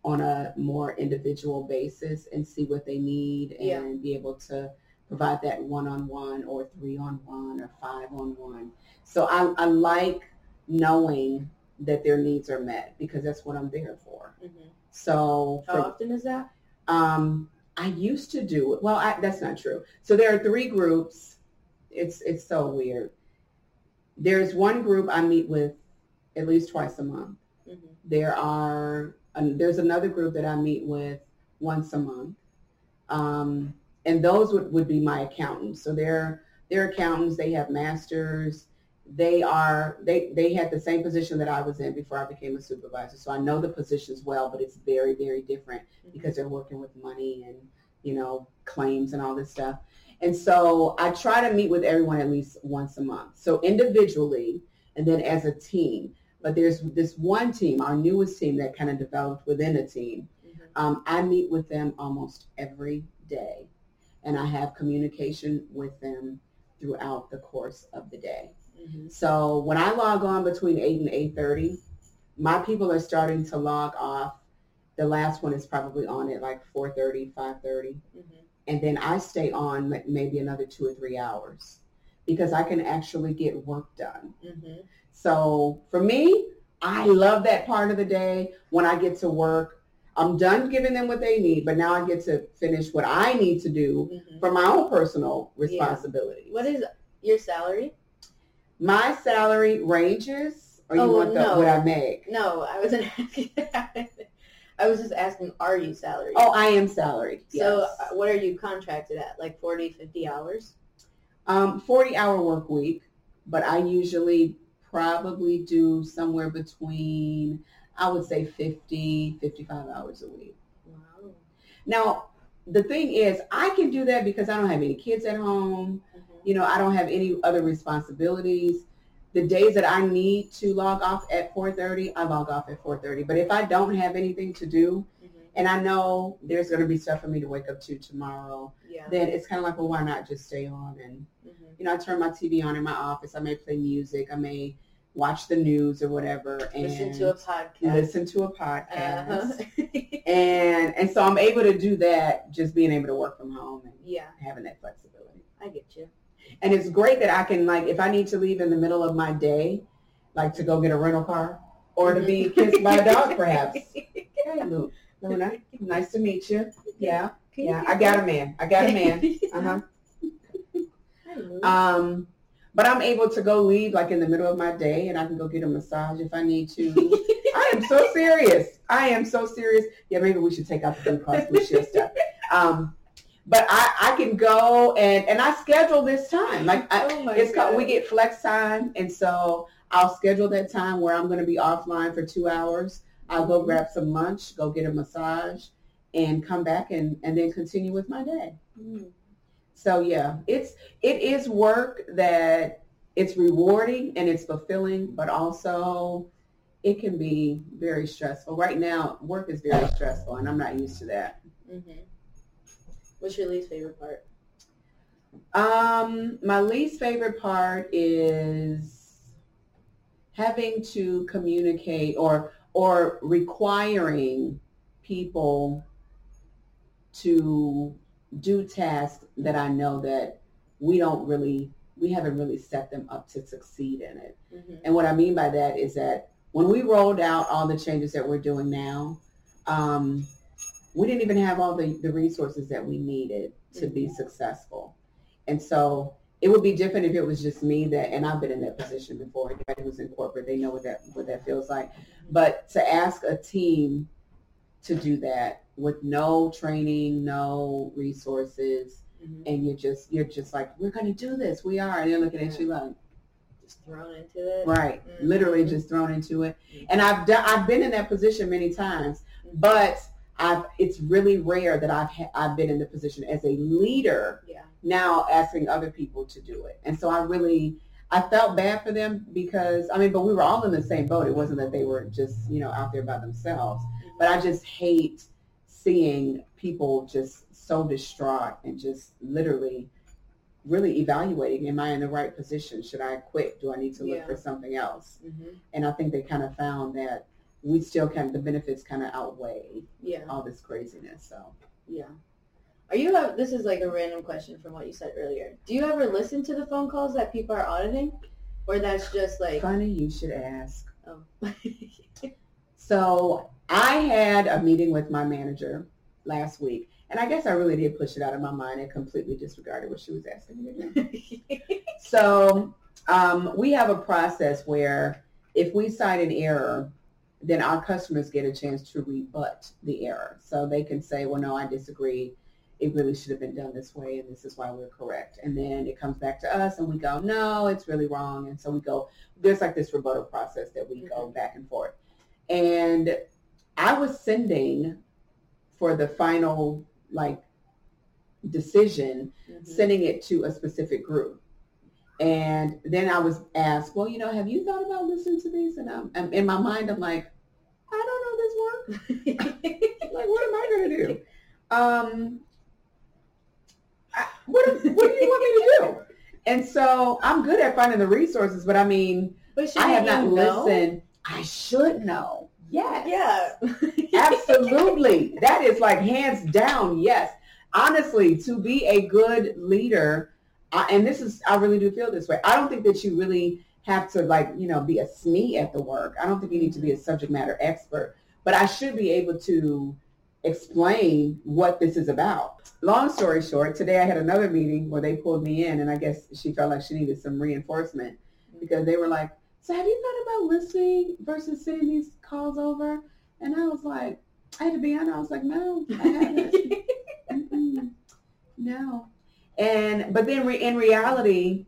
on a more individual basis and see what they need and Yeah. be able to provide that one-on-one or three-on-one or five-on-one. So I, I like knowing that their needs are met because that's what I'm there for. Mhm. So How for, often is that? um, I used to do it. Well, I, that's not true. So there are three groups. It's it's so weird. There's one group I meet with at least twice a month. Mhm. There are um, there's another group that I meet with once a month, um, and those would, would be my accountants. So they're they're accountants. They have masters. They are they they had the same position that I was in before I became a supervisor. So I know the positions well, but it's very very different because they're working with money and you know claims and all this stuff. And so I try to meet with everyone at least once a month. So individually and then as a team. But there's this one team, our newest team that kind of developed within a team. Mhm. Um, I meet with them almost every day and I have communication with them throughout the course of the day. Mhm. So when I log on between 8 and 8.30, my people are starting to log off. The last one is probably on at like 4.30, 5.30. Mhm. And then I stay on maybe another two or three hours because I can actually get work done. Mhm. So for me, I love that part of the day when I get to work. I'm done giving them what they need, but now I get to finish what I need to do Mhm. for my own personal responsibilities. What is your salary? My salary ranges, or you Oh, want the, no. what I make? No, I wasn't asking that. I was just asking, are you salaried? Oh, I am salaried. So yes. uh, what are you contracted at? Like 40, 50 hours? um, 40 hour work week, but I usually probably do somewhere between, I would say 50, 55 hours a week. Wow. Now, the thing is, I can do that because I don't have any kids at home. Mhm. You know, I don't have any other responsibilities. The days that I need to log off at 4.30, I log off at 4.30. But if I don't have anything to do, Mhm. and I know there's going to be stuff for me to wake up to tomorrow, Yeah. then it's kind of like, well, why not just stay on? And, Mhm. you know, I turn my TV on in my office. I may play music. I may watch the news or whatever and Listen to a podcast. listen to a podcast. Uh-huh. And, and so I'm able to do that just being able to work from home and yeah, having that flexibility. I get you. And it's great that I can like if I need to leave in the middle of my day, like to go get a rental car or to be kissed by a dog perhaps. Hey Lu, Luna, nice to meet you. Yeah, yeah. I got a man. I got a man. Uh-huh. Um but I'm able to go leave like in the middle of my day and I can go get a massage if I need to. I am so serious. I am so serious. Yeah, maybe we should take out the food cost we share stuff. Um, but I, I can go and, and I schedule this time. Like I, oh it's called, we get flex time, and so I'll schedule that time where I'm going to be offline for two hours. I'll go Mhm. grab some lunch, go get a massage, and come back and, and then continue with my day. Mm. So yeah, it's it is work that it's rewarding and it's fulfilling, but also it can be very stressful. Right now, work is very stressful, and I'm not used to that. Mm-hmm. What's your least favorite part? Um, my least favorite part is having to communicate or or requiring people to do tasks that I know that we don't really we haven't really set them up to succeed in it. Mm-hmm. And what I mean by that is that when we rolled out all the changes that we're doing now, um, we didn't even have all the, the resources that we needed to be successful. And so it would be different if it was just me that, and I've been in that position before. Anybody who's in corporate, they know what that what that feels like. But to ask a team to do that with no training, no resources, Mm-hmm. and you're just you're just like, we're going to do this. We are, and they're looking at you like, Just thrown into it. right, Mhm. literally just thrown into it. Mhm. And I've done, I've been in that position many times, but I've it's really rare that I've ha- I've been in the position as a leader Yeah. now asking other people to do it. And so I really I felt bad for them because I mean, but we were all in the same boat. It wasn't that they were just you know out there by themselves. But I just hate seeing people just so distraught and just literally really evaluating am I in the right position? Should I quit? Do I need to look Yeah. for something else? Mm-hmm. And I think they kind of found that we still kind of the benefits kind of outweigh Yeah. all this craziness. So Yeah. Are you? ever- This is like a random question from what you said earlier. Do you ever listen to the phone calls that people are auditing, or that's just like? funny you should ask. Oh. So I had a meeting with my manager last week, and I guess I really did push it out of my mind and completely disregarded what she was asking me to do. So um, we have a process where if we cite an error, then our customers get a chance to rebut the error. So they can say, well, no, I disagree. It really should have been done this way, and this is why we're correct. And then it comes back to us, and we go, no, it's really wrong. And so we go, there's like this rebuttal process that we go back and forth. And I was sending for the final like decision Mhm. sending it to a specific group. And then I was asked, well, you know, have you thought about listening to these? And I'm, I'm in my mind, I'm like, I don't know this work. Like, what am I going to do? Um, I, what, what do you want me to do? And so I'm good at finding the resources, but I mean, but I have shouldn't know? listened. I should know. Yes. Yeah. Absolutely. that is like hands down, yes. Honestly, to be a good leader, I, and this is, I really do feel this way. I don't think that you really have to like, you know, be a SME at the work. I don't think you need to be a subject matter expert, but I should be able to explain what this is about. Long story short, today I had another meeting where they pulled me in and I guess she felt like she needed some reinforcement because they were like, so have you thought about listening versus sending these calls over? And I was like, I had to be honest. I was like, no, I haven't. No. And but then re- in reality,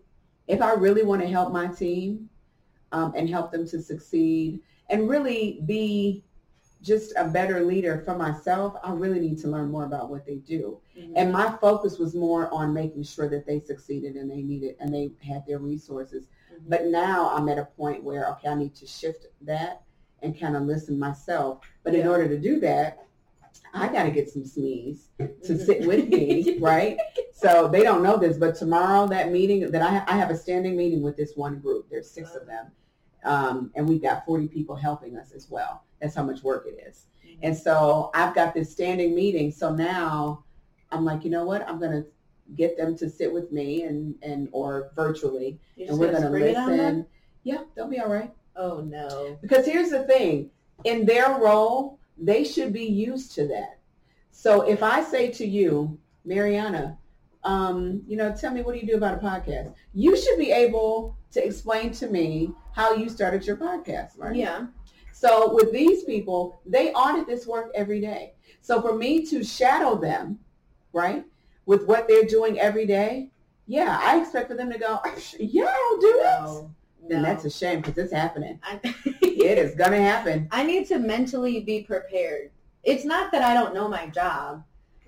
if I really want to help my team um, and help them to succeed and really be just a better leader for myself, I really need to learn more about what they do. Mhm. And my focus was more on making sure that they succeeded and they needed and they had their resources. But now I'm at a point where okay, I need to shift that and kind of listen myself. But in order to do that, I got to get some SMEs to Mhm. sit with me, right? So they don't know this, but tomorrow that meeting that I, I have a standing meeting with this one group. There's six of them, um, and we've got 40 people helping us as well. That's how much work it is. And so I've got this standing meeting. So now I'm like, you know what? I'm gonna get them to sit with me and and or virtually, You're and we're gonna spring it on them? listen. Yeah, they'll be all right. Oh no. Because here's the thing, in their role, they should be used to that. So if I say to you, Marianna, um, you know, tell me what do you do about a podcast? You should be able to explain to me how you started your podcast, right? Yeah. So with these people, they audit this work every day. So for me to shadow them, right, with what they're doing every day, yeah, I expect for them to go, yeah, I'll do it. No. Then no. that's a shame because it's happening. I, It is gonna happen. I need to mentally be prepared. It's not that I don't know my job.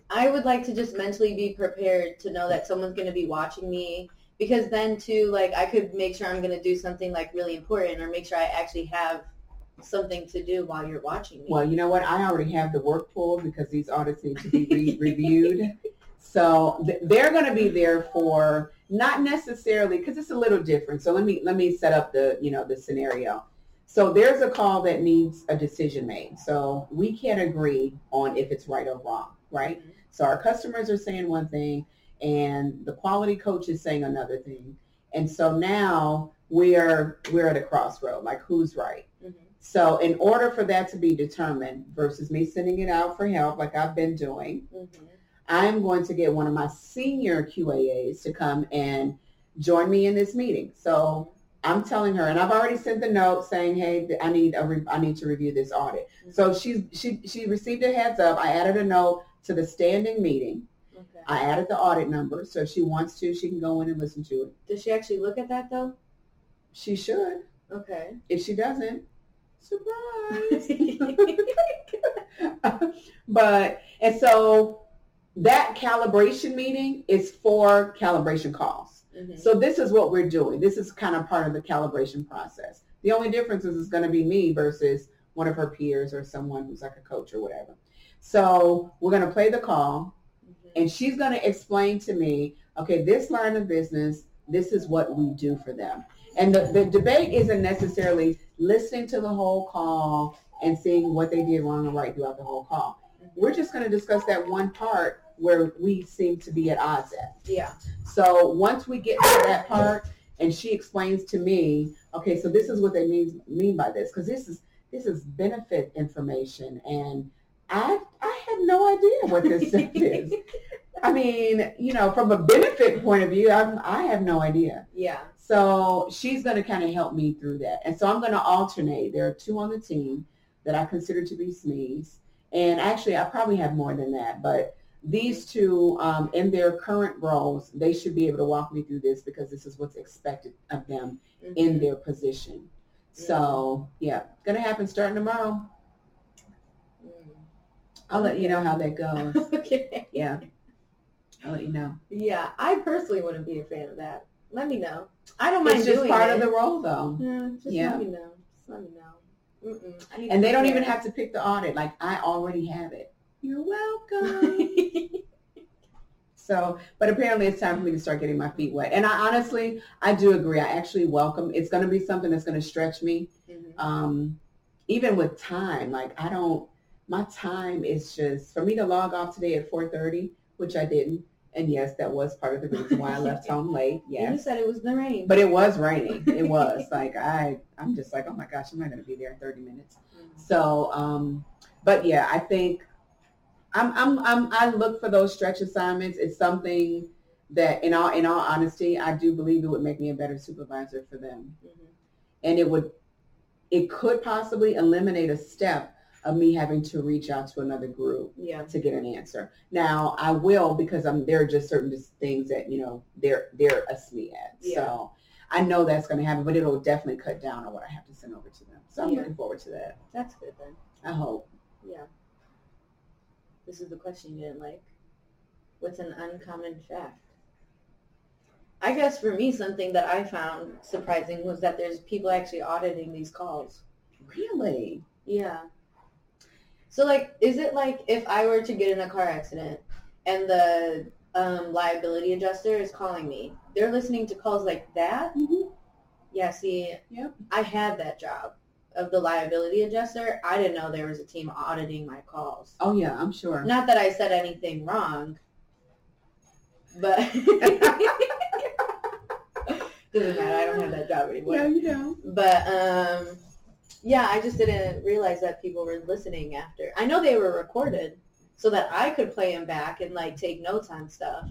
I would like to just mentally be prepared to know that someone's going to be watching me because then too like I could make sure I'm gonna do something like really important or make sure I actually have something to do while you're watching me. Well, you know what? I already have the work pulled because these audits need to be re- reviewed. So th- they're going to be there for not necessarily because it's a little different. So let me let me set up the you know the scenario. So there's a call that needs a decision made. So we can't agree on if it's right or wrong, right? Mhm. So our customers are saying one thing and the quality coach is saying another thing. And so now we're we're at a crossroad, like who's right? Mhm. So in order for that to be determined versus me sending it out for help like I've been doing, Mhm. I'm going to get one of my senior QAAs to come and join me in this meeting. So I'm telling her, and I've already sent the note saying, "Hey, I need a re- I need to review this audit." Mm-hmm. So she's she she received a heads up. I added a note to the standing meeting. Okay. I added the audit number, so if she wants to, she can go in and listen to it. Does she actually look at that though? She should. Okay. If she doesn't, surprise. but and so that calibration meeting is for calibration calls. Mhm. So this is what we're doing. This is kind of part of the calibration process. The only difference is it's going to be me versus one of her peers or someone who's like a coach or whatever. So we're going to play the call Mhm. and she's going to explain to me, okay, this line of business, this is what we do for them. And the, the debate isn't necessarily listening to the whole call and seeing what they did wrong and right throughout the whole call. We're just going to discuss that one part where we seem to be at odds at. Yeah. So once we get to that part and she explains to me, okay, so this is what they mean mean by this, because this is this is benefit information and I I have no idea what this stuff is. I mean, you know, from a benefit point of view, I'm, I have no idea. Yeah. So she's going to kind of help me through that. And so I'm going to alternate. There are two on the team that I consider to be SMEs. And actually, I probably have more than that. But these two, um, in their current roles, they should be able to walk me through this because this is what's expected of them in Mhm. their position. So, yeah, going to happen starting tomorrow. I'll let you know how that goes. Mm. okay. Yeah. I'll let you know. Yeah, I personally wouldn't be a fan of that. Let me know. I don't mind It's just part it. of the role, though. Yeah, just Yeah. let me know. Just let me know. Mm-mm. And they don't even have to pick the audit. Like, I already have it. You're welcome. So, but apparently it's time for me to start getting my feet wet. And I honestly, I do agree. I actually welcome. It's going to be something that's going to stretch me. Mhm. Um, even with time, like I don't, my time is just for me to log off today at 4:30, which I didn't. And yes, that was part of the reason why I left home late. Yeah. You said it was the rain. but it was raining. It was like I, I'm just like, oh my gosh, I'm not going to be there in 30 minutes. Mhm. So, um, but yeah, I think I'm, I'm, I'm, I look for those stretch assignments. It's something that, in all, in all honesty, I do believe it would make me a better supervisor for them, Mhm. and it would, it could possibly eliminate a step of me having to reach out to another group Yeah. to get an answer. Now I will because I'm there are just certain things that you know they're they're a SME at. Yeah. So I know that's going to happen, but it'll definitely cut down on what I have to send over to them. So I'm Yeah. looking forward to that. That's good then. I hope. Yeah. This is the question you didn't like. What's an uncommon fact? I guess for me, something that I found surprising was that there's people actually auditing these calls. Really? Yeah. So like, is it like if I were to get in a car accident and the um, liability adjuster is calling me, they're listening to calls like that? Mm-hmm. Yeah, see, Yep. I had that job of the liability adjuster. I didn't know there was a team auditing my calls. Oh yeah, I'm sure. Not that I said anything wrong, but doesn't matter. I don't have that job anymore. Yeah, you know. But um, yeah, I just didn't realize that people were listening after. I know they were recorded so that I could play them back and like take notes on stuff.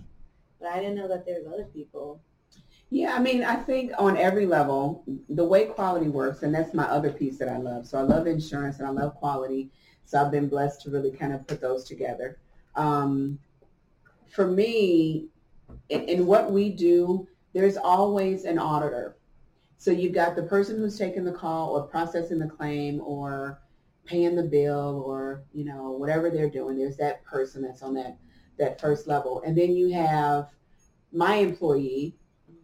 But I didn't know that there was other people. Yeah, I mean, I think on every level, the way quality works, and that's my other piece that I love. So I love insurance and I love quality. So I've been blessed to really kind of put those together. Um, for me, in, in what we do, there's always an auditor. So you've got the person who's taking the call or processing the claim or paying the bill or, you know, whatever they're doing. There's that person that's on that, that first level. And then you have my employee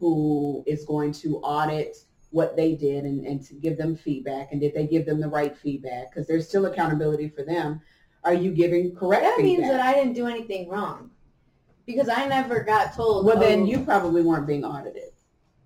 who is going to audit what they did and, and to give them feedback and did they give them the right feedback because there's still accountability for them are you giving correct That feedback means that I didn't do anything wrong. Because I never got told. well then oh, you probably weren't being audited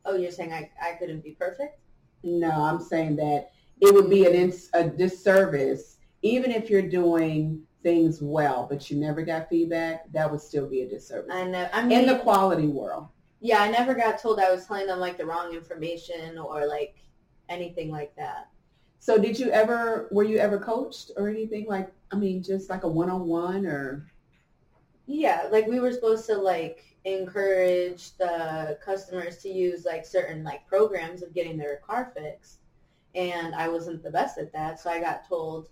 Oh, you're saying I, I couldn't be perfect? no i'm saying that it would be an ins- a disservice even if you're doing things well but you never got feedback that would still be a disservice I know. I mean, in the quality world yeah, I never got told I was telling them like the wrong information or like anything like that. So did you ever, were you ever coached or anything like, I mean, just like a one-on-one or? Yeah, like we were supposed to like encourage the customers to use like certain like programs of getting their car fixed. And I wasn't the best at that, so I got told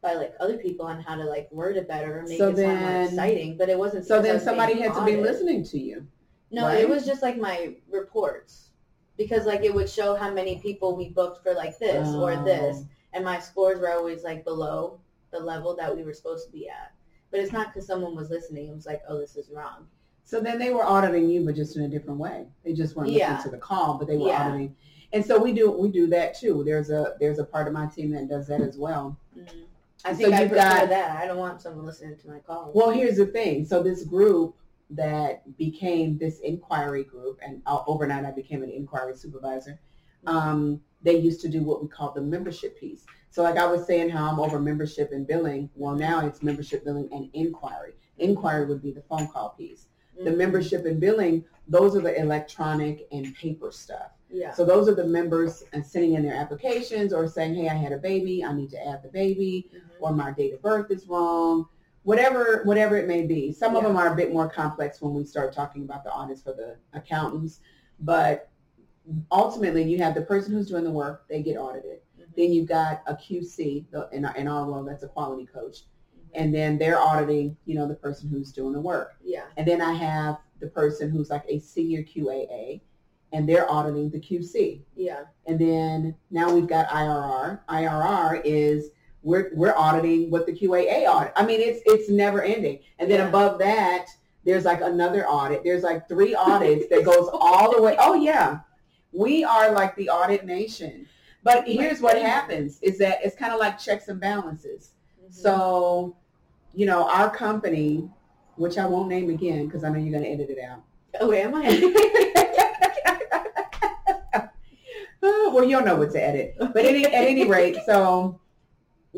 by like other people on how to like word it better and make So it sound more exciting. But it wasn't. So then somebody had to be listening to you. No, right? it was just like my reports because like it would show how many people we booked for like this or this, Oh. and my scores were always like below the level that we were supposed to be at. But it's not because someone was listening. It was like, oh, this is wrong. So then they were auditing you, but just in a different way. They just weren't Yeah. listening to the call, but they were Yeah. auditing. And so we do, we do that too. There's a, there's a part of my team that does that as well. Mhm. I So think I prefer got- that. I don't want someone listening to my call. Well, here's the thing. So this group that became this inquiry group, and uh, overnight I became an inquiry supervisor. Um, they used to do what we call the membership piece. So like I was saying how I'm over membership and billing. Well, now it's membership billing and inquiry. Inquiry would be the phone call piece. The Mhm. membership and billing, those are the electronic and paper stuff. Yeah. So those are the members and sending in their applications or saying, hey, I had a baby, I need to add the baby Mhm. or my date of birth is wrong, whatever whatever it may be. Some of them are a bit more complex when we start talking about the audits for the accountants, but ultimately you have the person who's doing the work, they get audited. Mhm. Then you've got a QC, the, in, our, world, that's a quality coach, Mhm. and then they're auditing, you know, the person who's doing the work. Yeah. And then I have the person who's like a senior QAA, and they're auditing the QC. Yeah. And then now we've got IRR. IRR is we're we're auditing what the QAA audit. I mean, it's it's never ending. And then Yeah. above that, there's like another audit. There's like three audits that goes all the way. Oh yeah, we are like the audit nation. But here's what happens: is that it's kind of like checks and balances. Mhm. So, you know, our company, which I won't name again because I know you're going to edit it out. Oh, am I? Well, you'll know what to edit. But any, at any rate, so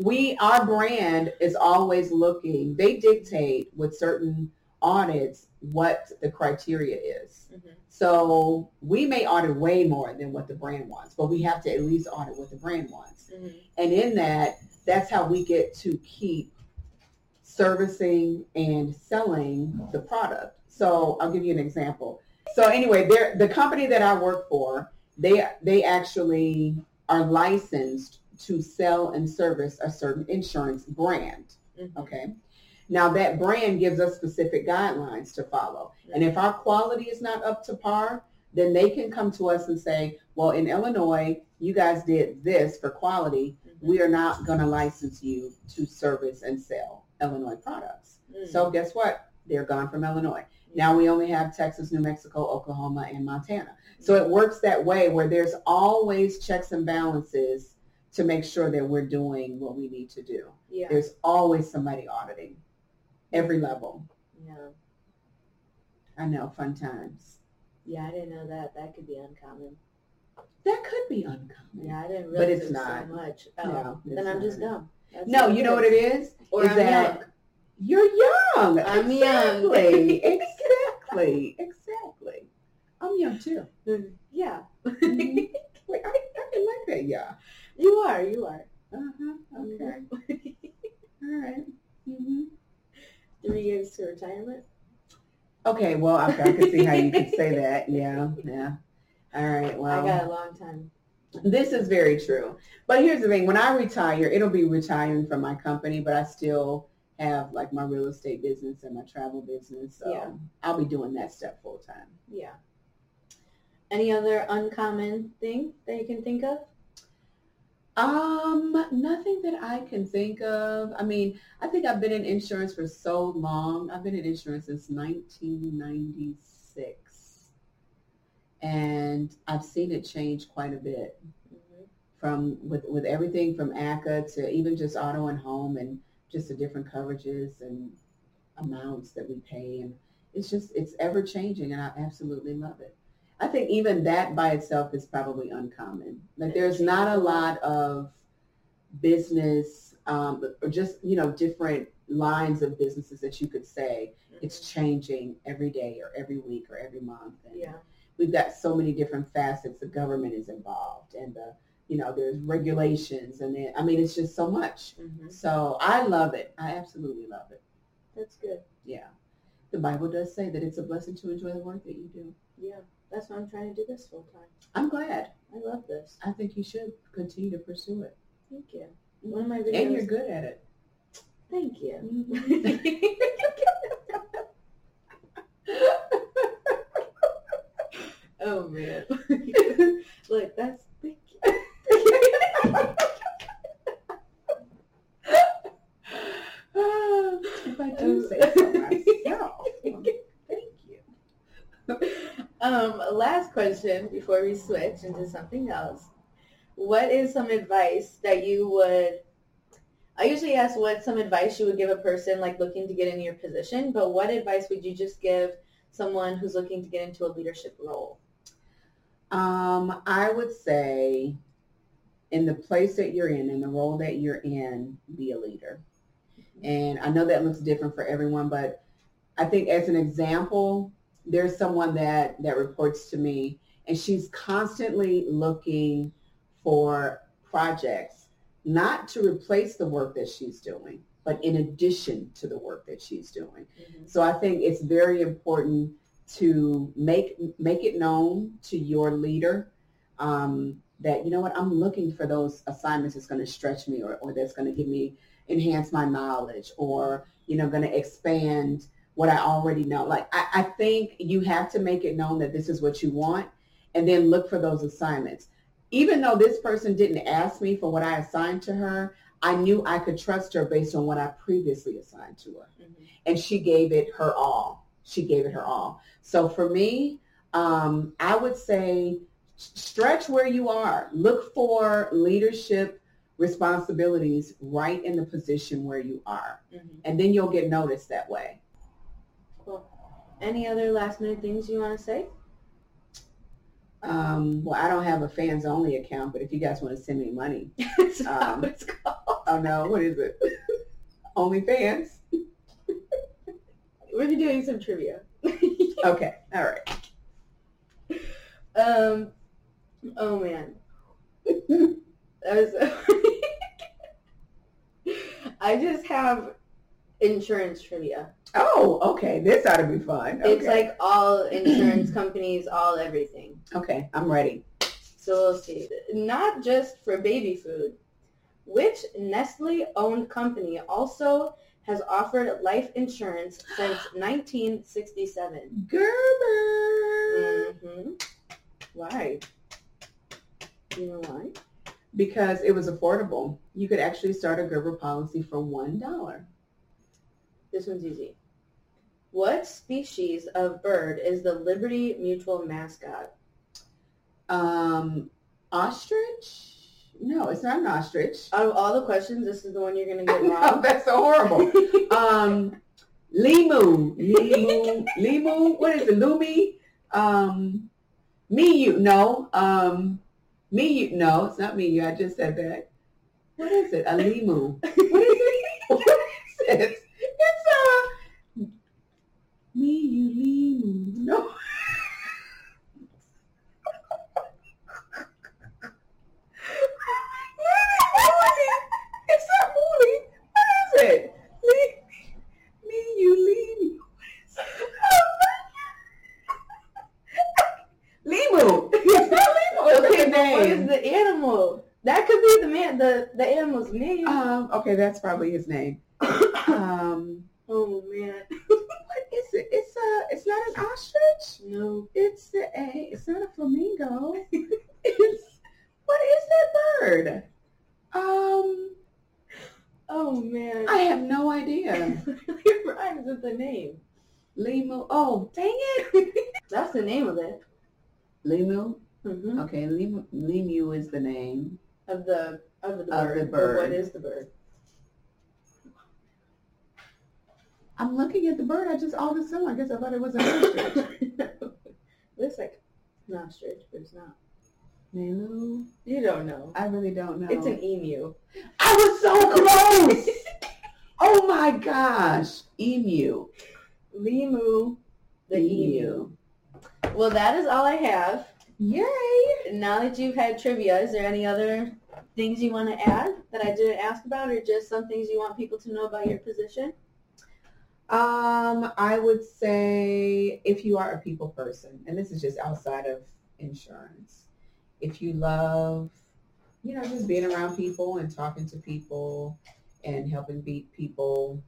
we, our brand is always looking, they dictate with certain audits what the criteria is. Mhm. So we may audit way more than what the brand wants, but we have to at least audit what the brand wants. Mhm. And in that, that's how we get to keep servicing and selling the product. So I'll give you an example. So anyway, the company that I work for, they they actually are licensed to sell and service a certain insurance brand. Mhm. Okay. Now that brand gives us specific guidelines to follow. And if our quality is not up to par, then they can come to us and say, well, in Illinois, you guys did this for quality. Mhm. We are not going to license you to service and sell Illinois products. Mhm. So guess what? They're gone from Illinois. Now we only have Texas, New Mexico, Oklahoma, and Montana. So it works that way where there's always checks and balances to make sure that we're doing what we need to do. yeah. There's always somebody auditing every level. Yeah. I know, fun times. Yeah, I didn't know that. That could be uncommon. That could be uncommon. Yeah, I didn't But realize it's it not. so much. Oh, No, then I'm just dumb. That's No, you know what it is? Or is I'm that young. you're young. I'm exactly. young. exactly. Exactly. I'm young too. Yeah. Mhm. Wait, I, I can like that. Yeah. You are. You are. Uh-huh. Okay. All right. hmm Three years to retirement. Okay. Well, I, I can see how you could say that. Yeah. Yeah. All right. Well, I got a long time. This is very true. But here's the thing. When I retire, it'll be retiring from my company, but I still have like my real estate business and my travel business. So Yeah. I'll be doing that stuff full time. Yeah. Any other uncommon thing that you can think of? Um, nothing that I can think of. I mean, I think I've been in insurance for so long. I've been in insurance since 1996. and I've seen it change quite a bit Mhm. from with with everything from ACA to even just auto and home and just the different coverages and amounts that we pay and it's just it's ever changing and I absolutely love it. I think even that by itself is probably uncommon. Like there's not a lot of business um, or just you know different lines of businesses that you could say it's changing every day or every week or every month. And Yeah. we've got so many different facets. The government is involved and the you know there's regulations and then I mean it's just so much. Mhm. So I love it. I absolutely love it. That's good. Yeah. The Bible does say that it's a blessing to enjoy the work that you do. Yeah. That's why I'm trying to do this full time. I'm glad. I love this. I think you should continue to pursue it. Thank you. One of my videos. And you're good at it. Thank you. oh man. Look, that's thank you. if I do say so myself. Thank you. Um, last question before we switch into something else. What is some advice that you would I usually ask what some advice you would give a person like looking to get in your position, but what advice would you just give someone who's looking to get into a leadership role? Um, I would say in the place that you're in, in the role that you're in, be a leader. And I know that looks different for everyone, but I think as an example, there's someone that, that reports to me and she's constantly looking for projects, not to replace the work that she's doing, but in addition to the work that she's doing. So I think it's very important to make make it known to your leader um, that you know what I'm looking for those assignments that's going to stretch me or, or that's going to give me enhance my knowledge or you know going to expand what I already know. Like I, I think you have to make it known that this is what you want and then look for those assignments. Even though this person didn't ask me for what I assigned to her, I knew I could trust her based on what I previously assigned to her Mhm. and she gave it her all. She gave it her all. So for me, um, I would say stretch where you are. Look for leadership responsibilities right in the position where you are. Mhm. And then you'll get noticed that way. Any other last minute things you want to say? Um, well, I don't have a fans only account, but if you guys want to send me money, not Um, it's called. oh no, what is it? only fans? We're doing some trivia. Okay, all right. um. Oh man. That was. I just have insurance trivia. Oh, okay. This ought to be fun. It's like all insurance companies, all everything. okay, I'm ready. So we'll see. Not just for baby food. Which Nestle-owned company also has offered life insurance since 1967? Gerber. hmm Why? You know why? because it was affordable. You could actually start a Gerber policy for one dollar. This one's easy. What species of bird is the Liberty Mutual mascot? Um, ostrich? No, it's not an ostrich. Out of all the questions, this is the one you're going to get wrong. that's so horrible. um, Limu, Limu, Limu. What is it? Lumi? Um, Miyu? No. Um, Miyu? No, it's not Miyu. I just said that. What is it? A Limu. What is it? What is it? It's a Miyu Limu. No. It's not Mooley. What is it? Me, me, you, leave Limu. It's not Limu. It's okay, a but what is name. What is the animal? That could be the man. The the animal's name. Um, okay, that's probably his name. Um, oh man. what is it? It's a. It's not an ostrich. No. It's the a. It's not a flamingo. it's. What is that bird? Um, Oh man. I have no idea. it rhymes with the name. Limu. Oh, dang it. That's the name of it. Limu. hmm Okay, Limu, Limu is the name. Of the of the bird. Of the bird. But bird. what is the bird? I'm looking at the bird. I just all of a sudden, I guess I thought it was an ostrich. Looks like an ostrich, but it's not. Limu. You don't know. I really don't know. It's an emu. I was so close. oh my gosh, emu. Limu, the emu. Well, that is all I have. Yay! Now that you've had trivia, is there any other things you want to add that I didn't ask about, or just some things you want people to know about your position? Um, I would say if you are a people person, and this is just outside of insurance, if you love, you know, just being around people and talking to people and helping beat people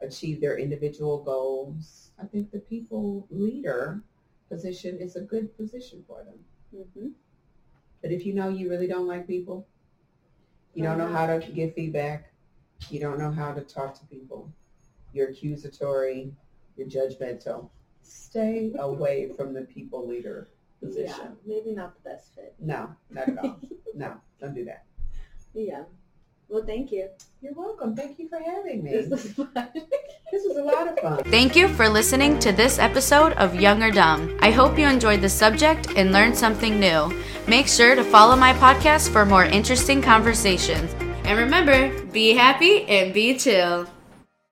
achieve their individual goals, I think the people leader position is a good position for them. Mm-hmm. But if you know you really don't like people, you don't know how to give feedback, you don't know how to talk to people, you're accusatory, you're judgmental, stay away from the people leader position. Yeah, position. maybe not the best fit. No, not at all. no, don't do that. Yeah. Well, thank you. You're welcome. Thank you for having me. This was fun. This was a lot of fun. Thank you for listening to this episode of Young or Dumb. I hope you enjoyed the subject and learned something new. Make sure to follow my podcast for more interesting conversations. And remember, be happy and be chill.